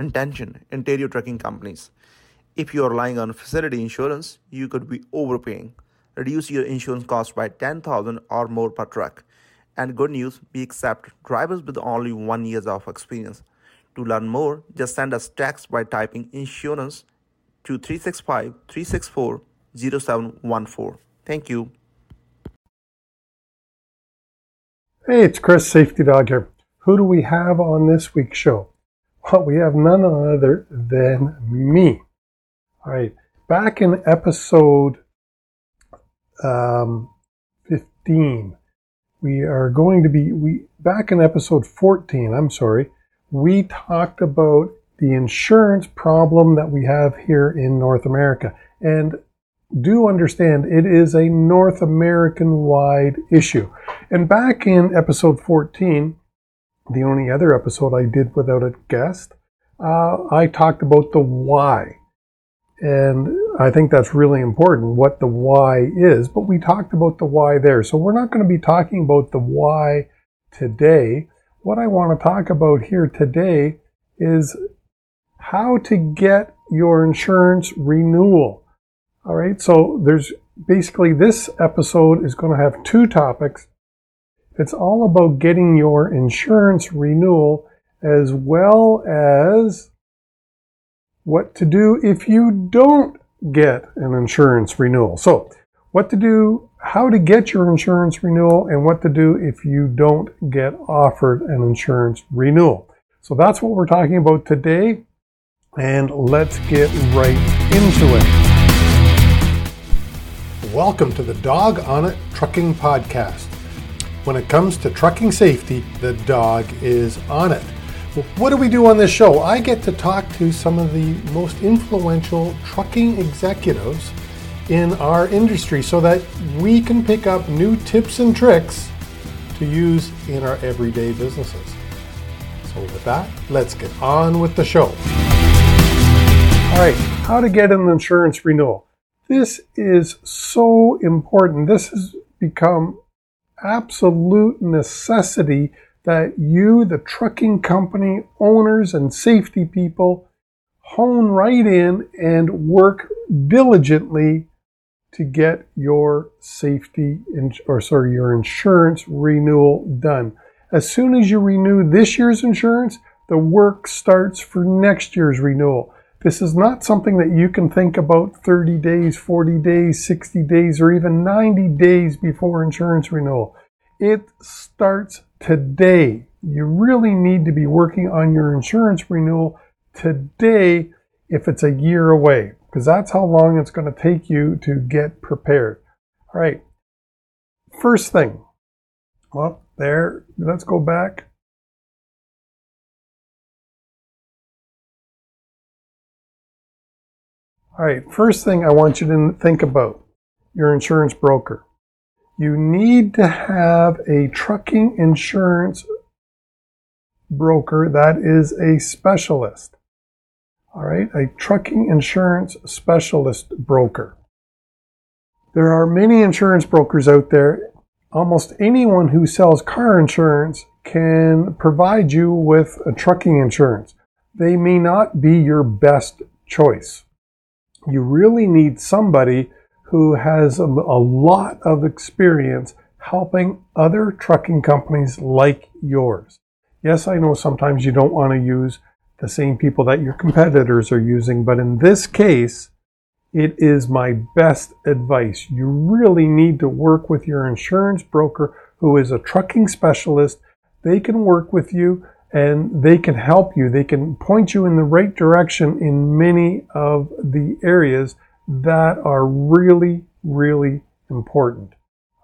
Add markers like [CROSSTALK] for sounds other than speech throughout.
intention interior trucking companies. If you are relying on facility insurance, you could be overpaying. Reduce your insurance cost by 10000 or more per truck. And good news, we accept drivers with only one years of experience. To learn more, just send us text by typing insurance to 365 364 0714. Thank you. Hey, it's Chris, Safety Dog here. Who do we have on this week's show? Well, we have none other than me. All right, back in episode um, 15, we are going to be, we back in episode 14, I'm sorry, we talked about the insurance problem that we have here in North America. And do understand it is a North American wide issue. And back in episode 14, the only other episode I did without a guest, uh, I talked about the why. And I think that's really important, what the why is. But we talked about the why there. So we're not going to be talking about the why today. What I want to talk about here today is how to get your insurance renewal. All right, so there's basically this episode is going to have two topics. It's all about getting your insurance renewal as well as what to do if you don't get an insurance renewal. So, what to do, how to get your insurance renewal, and what to do if you don't get offered an insurance renewal. So, that's what we're talking about today, and let's get right into it. Welcome to the Dog on It Trucking Podcast. When it comes to trucking safety, the dog is on it. Well, what do we do on this show? I get to talk to some of the most influential trucking executives in our industry so that we can pick up new tips and tricks to use in our everyday businesses. So, with that, let's get on with the show. All right, how to get an insurance renewal. This is so important. This has become absolute necessity that you, the trucking company owners and safety people, hone right in and work diligently to get your safety or sorry, your insurance renewal done. As soon as you renew this year's insurance, the work starts for next year's renewal. This is not something that you can think about 30 days, 40 days, 60 days, or even 90 days before insurance renewal. It starts today. You really need to be working on your insurance renewal today if it's a year away, because that's how long it's going to take you to get prepared. All right. First thing. Well, there, let's go back. All right, first thing I want you to think about your insurance broker. You need to have a trucking insurance broker that is a specialist. All right, a trucking insurance specialist broker. There are many insurance brokers out there. Almost anyone who sells car insurance can provide you with a trucking insurance. They may not be your best choice you really need somebody who has a, a lot of experience helping other trucking companies like yours. Yes, I know sometimes you don't want to use the same people that your competitors are using, but in this case, it is my best advice. You really need to work with your insurance broker who is a trucking specialist. They can work with you and they can help you. They can point you in the right direction in many of the areas that are really, really important.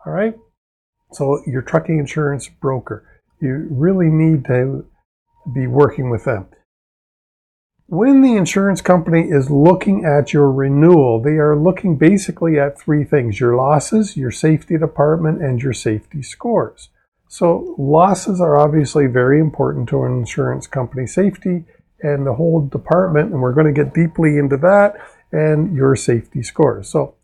All right. So your trucking insurance broker, you really need to be working with them. When the insurance company is looking at your renewal, they are looking basically at three things your losses, your safety department, and your safety scores. So losses are obviously very important to an insurance company safety and the whole department, and we're going to get deeply into that and your safety scores. So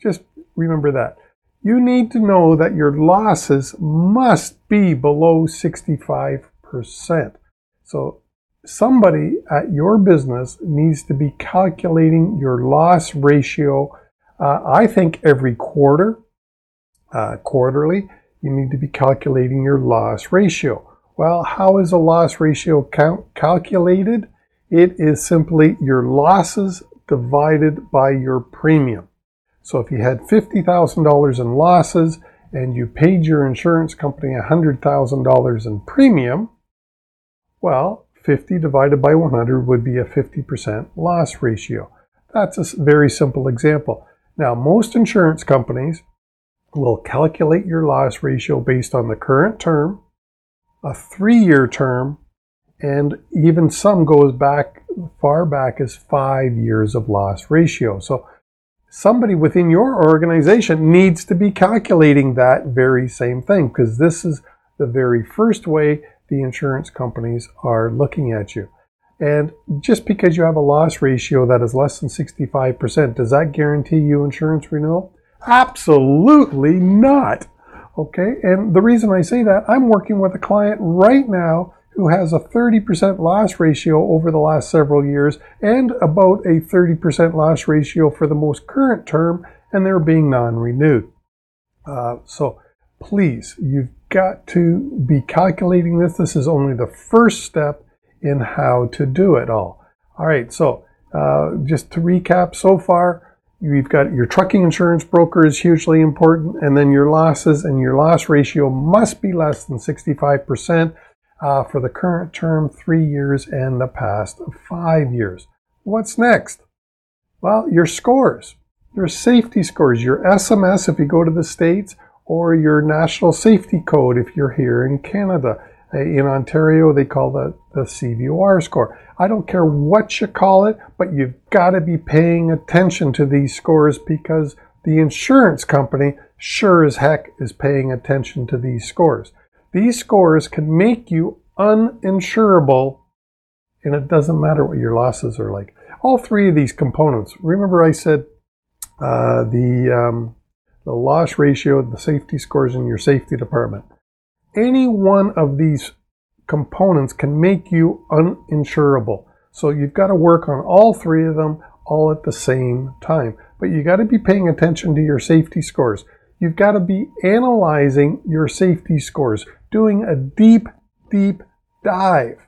just remember that. You need to know that your losses must be below 65%. So somebody at your business needs to be calculating your loss ratio. Uh, I think every quarter, uh, quarterly, you need to be calculating your loss ratio. Well, how is a loss ratio count calculated? It is simply your losses divided by your premium. So if you had $50,000 in losses and you paid your insurance company $100,000 in premium, well, 50 divided by 100 would be a 50% loss ratio. That's a very simple example. Now, most insurance companies will calculate your loss ratio based on the current term, a three year term, and even some goes back far back as five years of loss ratio. So somebody within your organization needs to be calculating that very same thing because this is the very first way the insurance companies are looking at you. And just because you have a loss ratio that is less than 65%, does that guarantee you insurance renewal? Absolutely not. Okay, and the reason I say that, I'm working with a client right now who has a 30% loss ratio over the last several years and about a 30% loss ratio for the most current term, and they're being non renewed. Uh, so please, you've got to be calculating this. This is only the first step in how to do it all. All right, so uh, just to recap so far, you've got your trucking insurance broker is hugely important, and then your losses and your loss ratio must be less than 65% uh, for the current term, three years, and the past five years. What's next? Well, your scores, your safety scores, your SMS if you go to the States, or your national safety code if you're here in Canada. In Ontario, they call that the CVOR score. I don't care what you call it, but you've got to be paying attention to these scores because the insurance company sure as heck is paying attention to these scores. These scores can make you uninsurable, and it doesn't matter what your losses are like. All three of these components. Remember, I said uh, the um, the loss ratio, the safety scores in your safety department. Any one of these components can make you uninsurable. So you've got to work on all three of them all at the same time. But you got to be paying attention to your safety scores. You've got to be analyzing your safety scores doing a deep, deep dive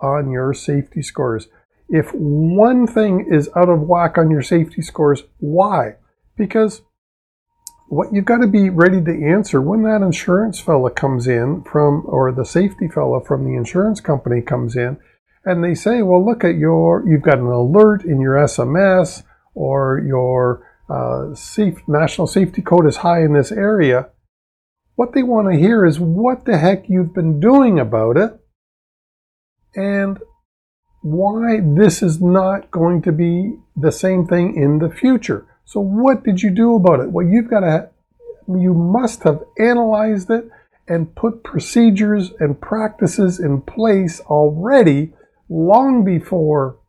on your safety scores. If one thing is out of whack on your safety scores, why? Because what you've got to be ready to answer when that insurance fella comes in from, or the safety fella from the insurance company comes in, and they say, well, look at your, you've got an alert in your SMS, or your uh, safe, national safety code is high in this area. What they want to hear is what the heck you've been doing about it and why this is not going to be the same thing in the future. So what did you do about it? Well, you've got to, you must have analyzed it and put procedures and practices in place already long before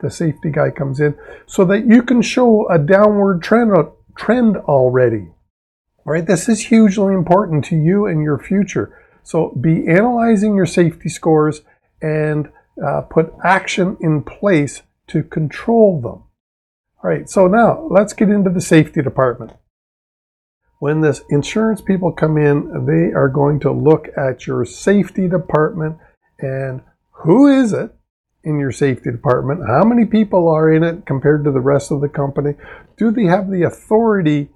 the safety guy comes in so that you can show a downward trend, trend already. Right? This is hugely important to you and your future. So be analyzing your safety scores and uh, put action in place to control them. All right, so now let's get into the safety department. When this insurance people come in, they are going to look at your safety department and who is it in your safety department? How many people are in it compared to the rest of the company? Do they have the authority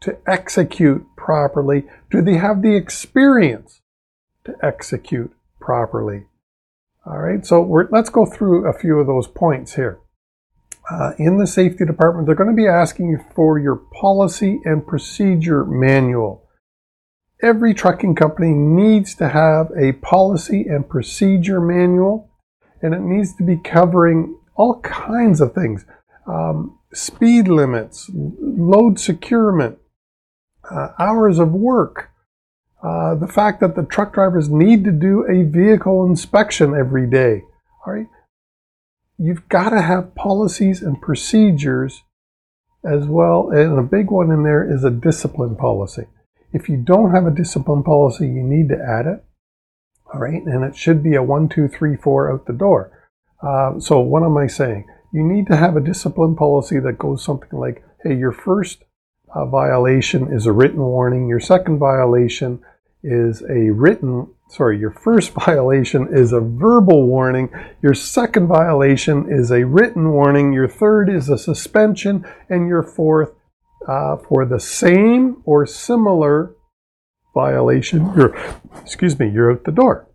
to execute properly? Do they have the experience to execute properly? All right, so let's go through a few of those points here. Uh, in the safety department, they're going to be asking for your policy and procedure manual. Every trucking company needs to have a policy and procedure manual, and it needs to be covering all kinds of things um, speed limits, load securement, uh, hours of work, uh, the fact that the truck drivers need to do a vehicle inspection every day. All right, you've got to have policies and procedures as well. And a big one in there is a discipline policy. If you don't have a discipline policy, you need to add it. All right, and it should be a one, two, three, four out the door. Uh, so, what am I saying? You need to have a discipline policy that goes something like hey, your first uh, violation is a written warning, your second violation is a written sorry, your first [LAUGHS] violation is a verbal warning, your second violation is a written warning, your third is a suspension, and your fourth, uh, for the same or similar violation, you're, excuse me, you're out the door.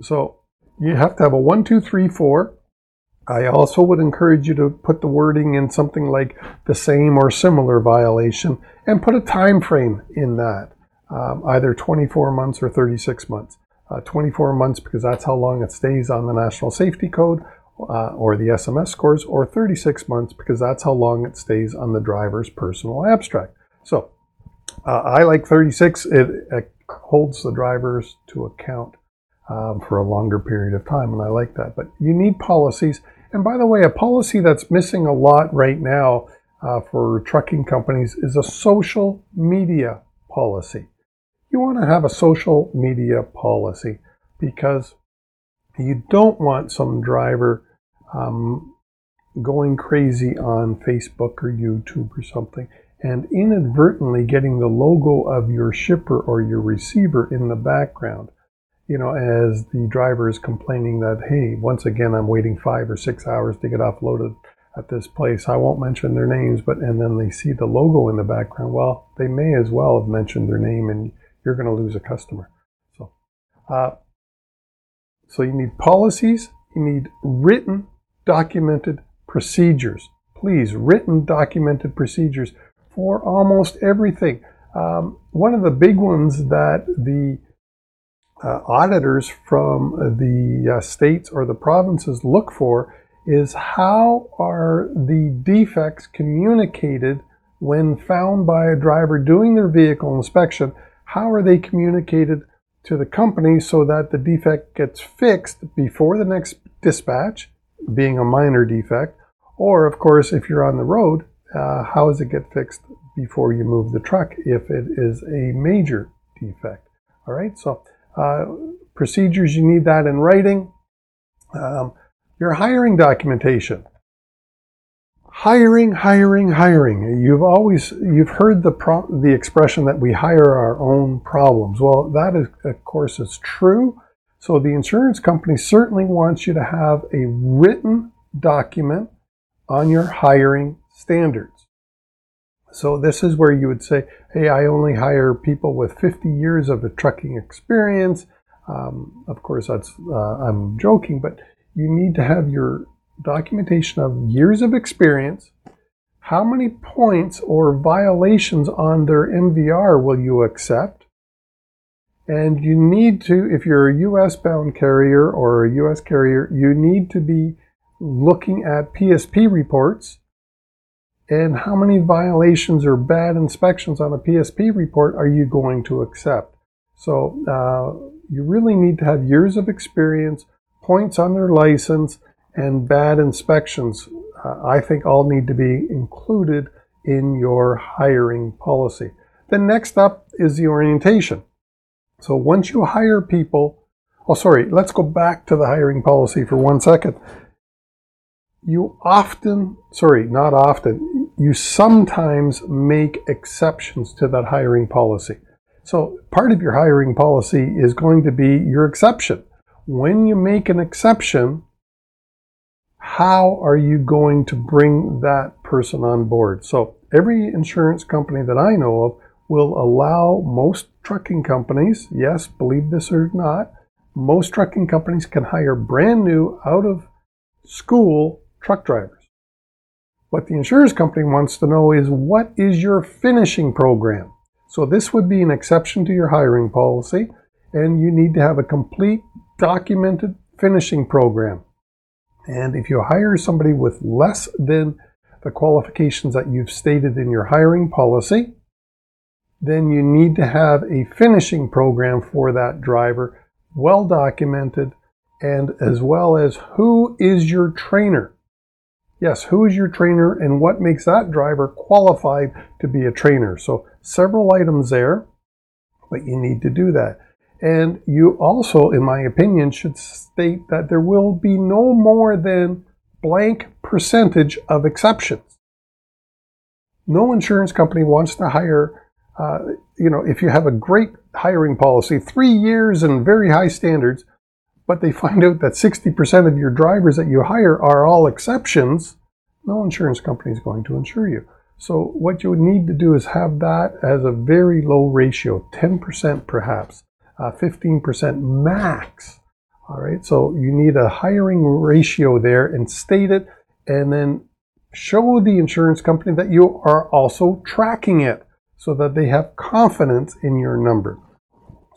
So you have to have a one, two, three, four. I also would encourage you to put the wording in something like the same or similar violation and put a time frame in that, um, either 24 months or 36 months uh, 24 months because that's how long it stays on the National Safety Code uh, or the SMS scores, or 36 months because that's how long it stays on the driver's personal abstract. So uh, I like 36. It, it, holds the drivers to account um, for a longer period of time, and I like that. But you need policies. And by the way, a policy that's missing a lot right now uh, for trucking companies is a social media policy you want to have a social media policy because you don't want some driver um, going crazy on Facebook or YouTube or something and inadvertently getting the logo of your shipper or your receiver in the background. You know, as the driver is complaining that, hey, once again, I'm waiting five or six hours to get offloaded at this place. I won't mention their names, but and then they see the logo in the background. Well, they may as well have mentioned their name and you're going to lose a customer. So, uh, so you need policies, you need written, documented procedures. Please, written, documented procedures for almost everything. Um, one of the big ones that the uh, auditors from the uh, states or the provinces look for is how are the defects communicated when found by a driver doing their vehicle inspection how are they communicated to the company so that the defect gets fixed before the next dispatch, being a minor defect, or of course, if you're on the road, uh, how does it get fixed before you move the truck if it is a major defect? All right, so uh, procedures, you need that in writing. Um, your hiring documentation hiring, hiring, hiring. You've always you've heard the pro- the expression that we hire our own problems. Well, that is of course is true. So the insurance company certainly wants you to have a written document on your hiring standards. So this is where you would say, "Hey, I only hire people with 50 years of a trucking experience." Um, of course, that's uh, I'm joking, but you need to have your documentation of years of experience, how many points or violations on their MVR will you accept? And you need to, if you're a US bound carrier or a US carrier, you need to be looking at PSP reports and how many violations or bad inspections on a PSP report are you going to accept? So uh, you really need to have years of experience, points on their license, and bad inspections, uh, I think all need to be included in your hiring policy. Then next up is the orientation. So once you hire people, oh sorry, let's go back to the hiring policy for one second. You often, sorry, not often, you sometimes make exceptions to that hiring policy. So part of your hiring policy is going to be your exception. When you make an exception, how are you going to bring that person on board? So, every insurance company that I know of will allow most trucking companies, yes, believe this or not, most trucking companies can hire brand new, out of school truck drivers. What the insurance company wants to know is what is your finishing program? So, this would be an exception to your hiring policy, and you need to have a complete documented finishing program. And if you hire somebody with less than the qualifications that you've stated in your hiring policy, then you need to have a finishing program for that driver, well documented, and as well as who is your trainer. Yes, who is your trainer and what makes that driver qualified to be a trainer? So, several items there, but you need to do that. And you also, in my opinion, should state that there will be no more than blank percentage of exceptions. No insurance company wants to hire, uh, you know, if you have a great hiring policy, three years and very high standards, but they find out that 60% of your drivers that you hire are all exceptions, no insurance company is going to insure you. So what you would need to do is have that as a very low ratio, 10% perhaps, uh, 15% max. All right, so you need a hiring ratio there and state it and then show the insurance company that you are also tracking it so that they have confidence in your number.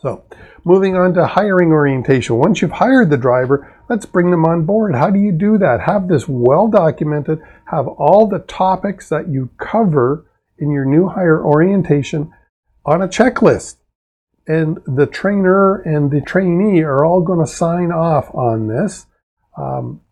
So, moving on to hiring orientation. Once you've hired the driver, let's bring them on board. How do you do that? Have this well documented, have all the topics that you cover in your new hire orientation on a checklist. And the trainer and the trainee are all going to sign off on this. Um,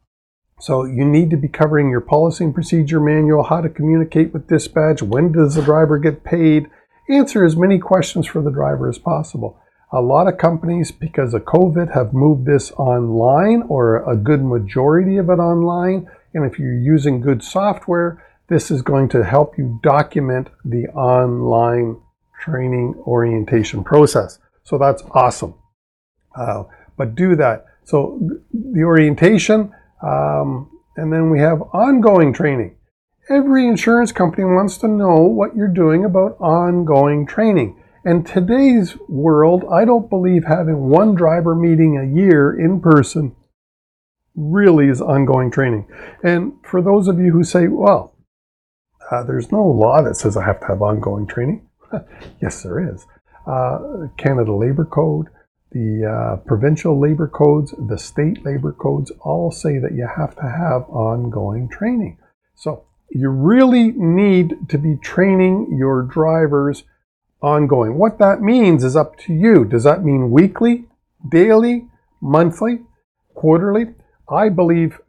so you need to be covering your policy and procedure manual, how to communicate with dispatch, when does the driver get paid, answer as many questions for the driver as possible. A lot of companies, because of COVID, have moved this online or a good majority of it online. And if you're using good software, this is going to help you document the online training orientation process. So that's awesome. Uh, but do that. So the orientation, um, and then we have ongoing training. Every insurance company wants to know what you're doing about ongoing training. And today's world, I don't believe having one driver meeting a year in person really is ongoing training. And for those of you who say, well, uh, there's no law that says I have to have ongoing training. [LAUGHS] yes, there is. Uh, Canada Labor Code, the uh, provincial labor codes, the state labor codes all say that you have to have ongoing training. So you really need to be training your drivers ongoing. What that means is up to you. Does that mean weekly, daily, monthly, quarterly? I believe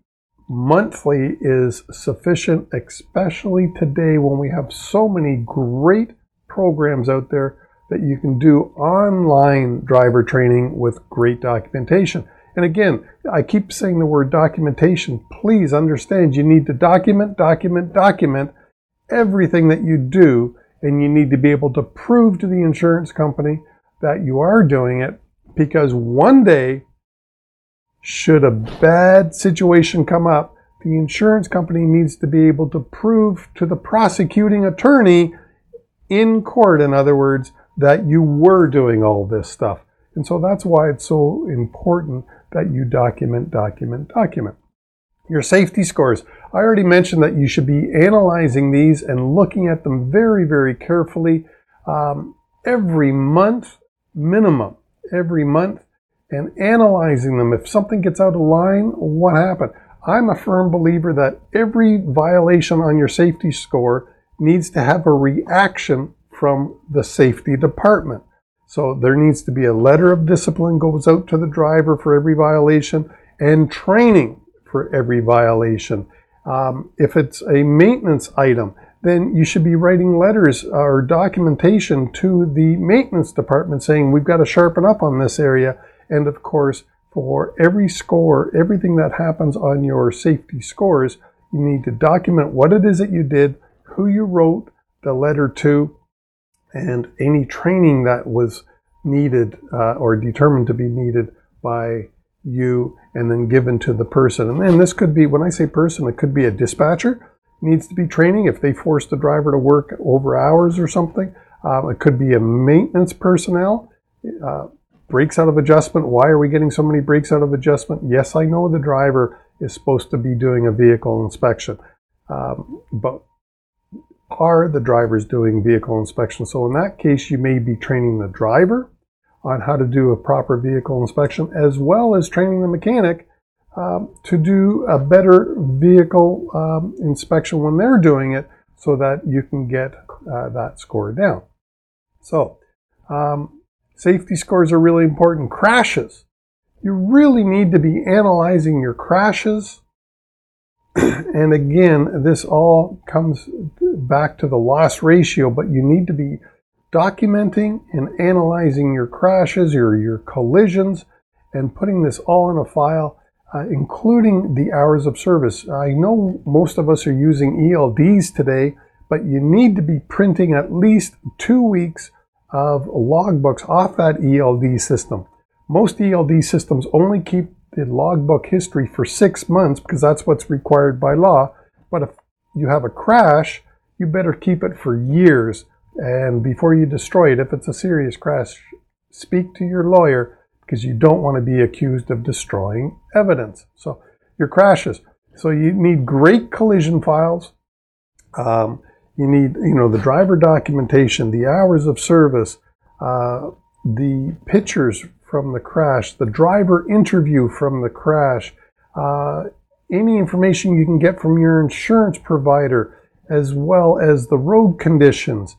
monthly is sufficient, especially today when we have so many great programs out there that you can do online driver training with great documentation. And again, I keep saying the word documentation. Please understand you need to document, document, document everything that you do, and you need to be able to prove to the insurance company that you are doing it because one day, should a bad situation come up, the insurance company needs to be able to prove to the prosecuting attorney in court, in other words, that you were doing all this stuff. And so that's why it's so important that you document, document, document. Your safety scores. I already mentioned that you should be analyzing these and looking at them very, very carefully um, every month, minimum, every month, and analyzing them. If something gets out of line, what happened? I'm a firm believer that every violation on your safety score needs to have a reaction from the safety department. So there needs to be a letter of discipline goes out to the driver for every violation and training for every violation. Um, if it's a maintenance item, then you should be writing letters or documentation to the maintenance department saying we've got to sharpen up on this area. And of course, for every score, everything that happens on your safety scores, you need to document what it is that you did, who you wrote the letter to, and any training that was needed uh, or determined to be needed by you and then given to the person. And, then this could be, when I say person, it could be a dispatcher needs to be training if they force the driver to work over hours or something. Um, it could be a maintenance personnel. Uh, brakes out of adjustment. Why are we getting so many brakes out of adjustment? Yes, I know the driver is supposed to be doing a vehicle inspection. Um, but are the drivers doing vehicle inspection. So in that case, you may be training the driver on how to do a proper vehicle inspection, as well as training the mechanic um, to do a better vehicle um, inspection when they're doing it so that you can get uh, that score down. So, um, safety scores are really important. Crashes. You really need to be analyzing your crashes [CLEARS THROAT] and again, this all comes back to the loss ratio, but you need to be documenting and analyzing your crashes or your collisions and putting this all in a file, uh, including the hours of service. I know most of us are using ELDs today, but you need to be printing at least two weeks of logbooks off that ELD system. Most ELD systems only keep the logbook history for six months because that's what's required by law. But if you have a crash, you better keep it for years. And before you destroy it, if it's a serious crash, speak to your lawyer because you don't want to be accused of destroying evidence. So your crashes. So you need great collision files. Um, you need, you know, the driver documentation, the hours of service, uh, the pictures from the crash, the driver interview from the crash, uh, any information you can get from your insurance provider, as well as the road conditions.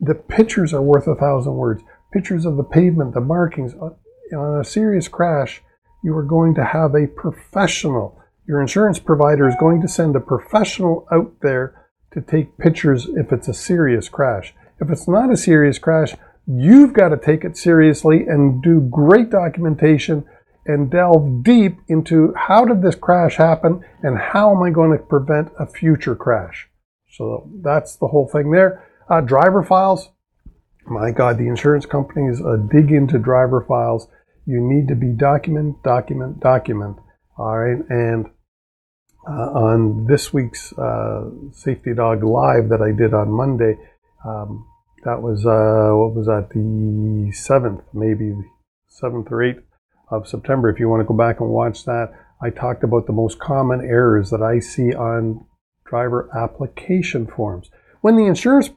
The pictures are worth a thousand words. Pictures of the pavement, the markings. Uh, on a serious crash, you are going to have a professional. Your insurance provider is going to send a professional out there to take pictures if it's a serious crash. If it's not a serious crash, you've got to take it seriously and do great documentation and delve deep into how did this crash happen and how am I going to prevent a future crash. So that's the whole thing there. Uh, driver files. My God, the insurance companies uh, dig into driver files. You need to be document, document, document. All right. And uh, on this week's uh, Safety Dog Live that I did on Monday. Um, that was, uh, what was that, the 7th, maybe 7th or 8th of September. If you want to go back and watch that, I talked about the most common errors that I see on driver application forms. When the insurance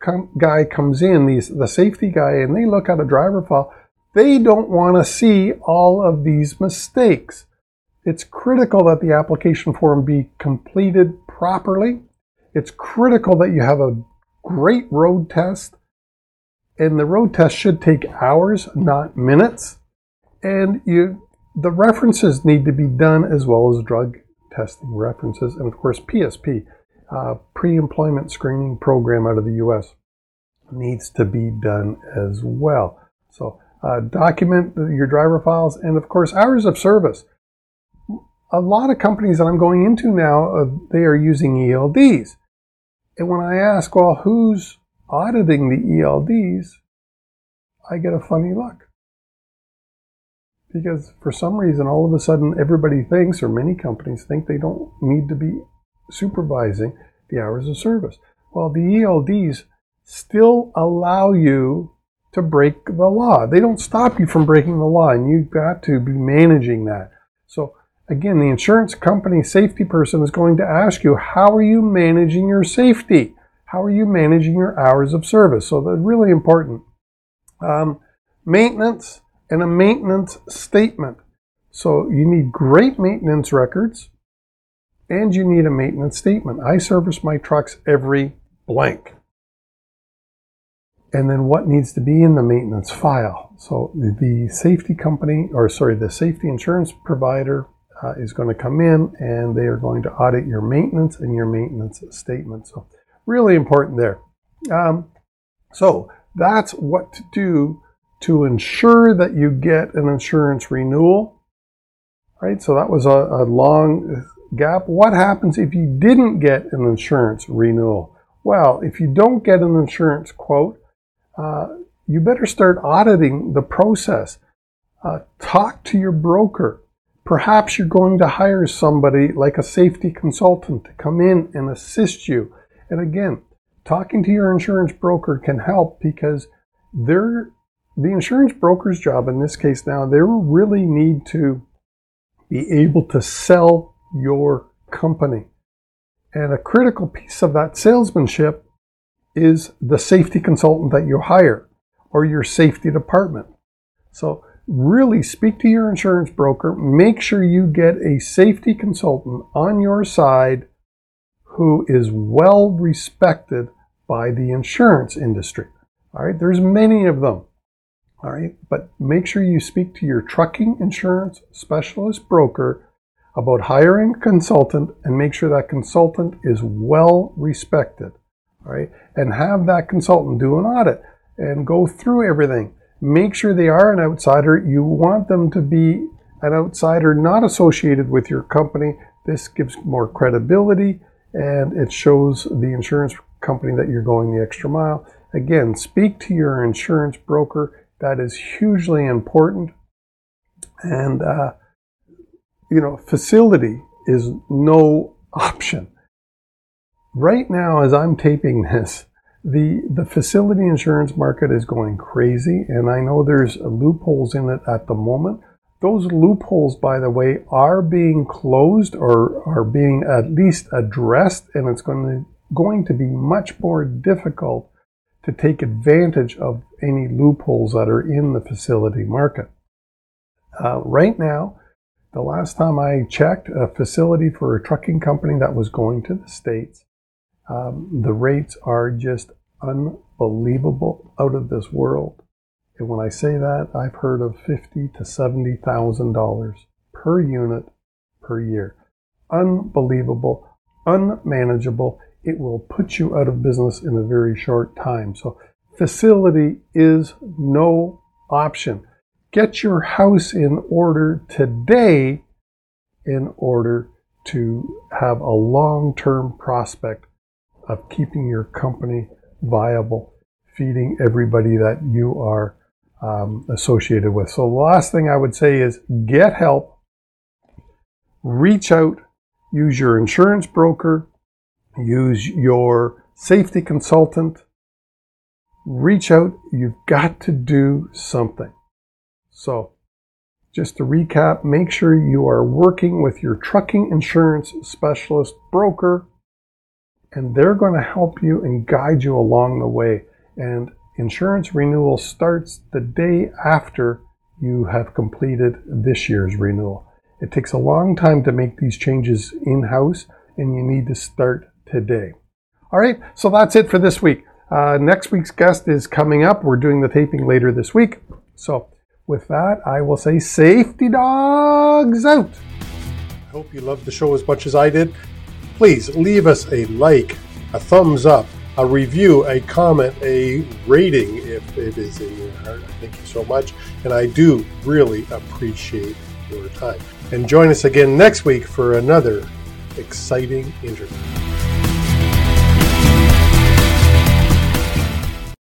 com- guy comes in, the, the safety guy, and they look at a driver file, they don't want to see all of these mistakes. It's critical that the application form be completed properly. It's critical that you have a great road test. And the road test should take hours, not minutes. And you, the references need to be done as well as drug testing references. And of course, PSP, uh, pre-employment screening program out of the U.S. needs to be done as well. So uh, document your driver files and of course hours of service a lot of companies that I'm going into now, uh, they are using ELDs. And when I ask, well, who's auditing the ELDs, I get a funny look. Because for some reason, all of a sudden, everybody thinks, or many companies think, they don't need to be supervising the hours of service. Well, the ELDs still allow you to break the law. They don't stop you from breaking the law, and you've got to be managing that. So Again, the insurance company safety person is going to ask you, how are you managing your safety? How are you managing your hours of service? So that's really important. Um, maintenance and a maintenance statement. So you need great maintenance records and you need a maintenance statement. I service my trucks every blank. And then what needs to be in the maintenance file? So the safety company, or sorry, the safety insurance provider uh, is going to come in and they are going to audit your maintenance and your maintenance statement. So, really important there. Um, so, that's what to do to ensure that you get an insurance renewal. Right? So, that was a, a long gap. What happens if you didn't get an insurance renewal? Well, if you don't get an insurance quote, uh, you better start auditing the process. Uh, talk to your broker Perhaps you're going to hire somebody like a safety consultant to come in and assist you. And again, talking to your insurance broker can help because they're the insurance broker's job in this case now, they really need to be able to sell your company. And a critical piece of that salesmanship is the safety consultant that you hire or your safety department. So really speak to your insurance broker. Make sure you get a safety consultant on your side who is well respected by the insurance industry. All right, there's many of them. All right, but make sure you speak to your trucking insurance specialist broker about hiring a consultant and make sure that consultant is well respected. All right, and have that consultant do an audit. and go through everything. Make sure they are an outsider. You want them to be an outsider not associated with your company. This gives more credibility and it shows the insurance company that you're going the extra mile. Again, speak to your insurance broker. That is hugely important. And, uh, you know, facility is no [LAUGHS] option. Right now, as I'm taping this, the, the facility insurance market is going crazy, and I know there's loopholes in it at the moment. Those loopholes, by the way, are being closed or are being at least addressed, and it's going to, going to be much more difficult to take advantage of any loopholes that are in the facility market. Uh, right now, the last time I checked, a facility for a trucking company that was going to the States, um, the rates are just unbelievable, out of this world. And when I say that, I've heard of fifty to seventy thousand dollars per unit per year. Unbelievable, unmanageable. It will put you out of business in a very short time. So facility is no option. Get your house in order today in order to have a long-term prospect of keeping your company viable, feeding everybody that you are um, associated with. So, the last thing I would say is get help, reach out, use your insurance broker, use your safety consultant. Reach out, you've got to do something. So, just to recap, make sure you are working with your trucking insurance specialist broker, and they're going to help you and guide you along the way. And Insurance renewal starts the day after you have completed this year's renewal. It takes a long time to make these changes in house, and you need to start today. All right, so that's it for this week. Uh, next week's guest is coming up. We're doing the taping later this week. So, with that, I will say safety dogs out. I hope you loved the show as much as I did. Please leave us a like, a thumbs up, a review, a comment, a rating if it is in your heart. Thank you so much. And I do really appreciate your time. And join us again next week for another exciting interview.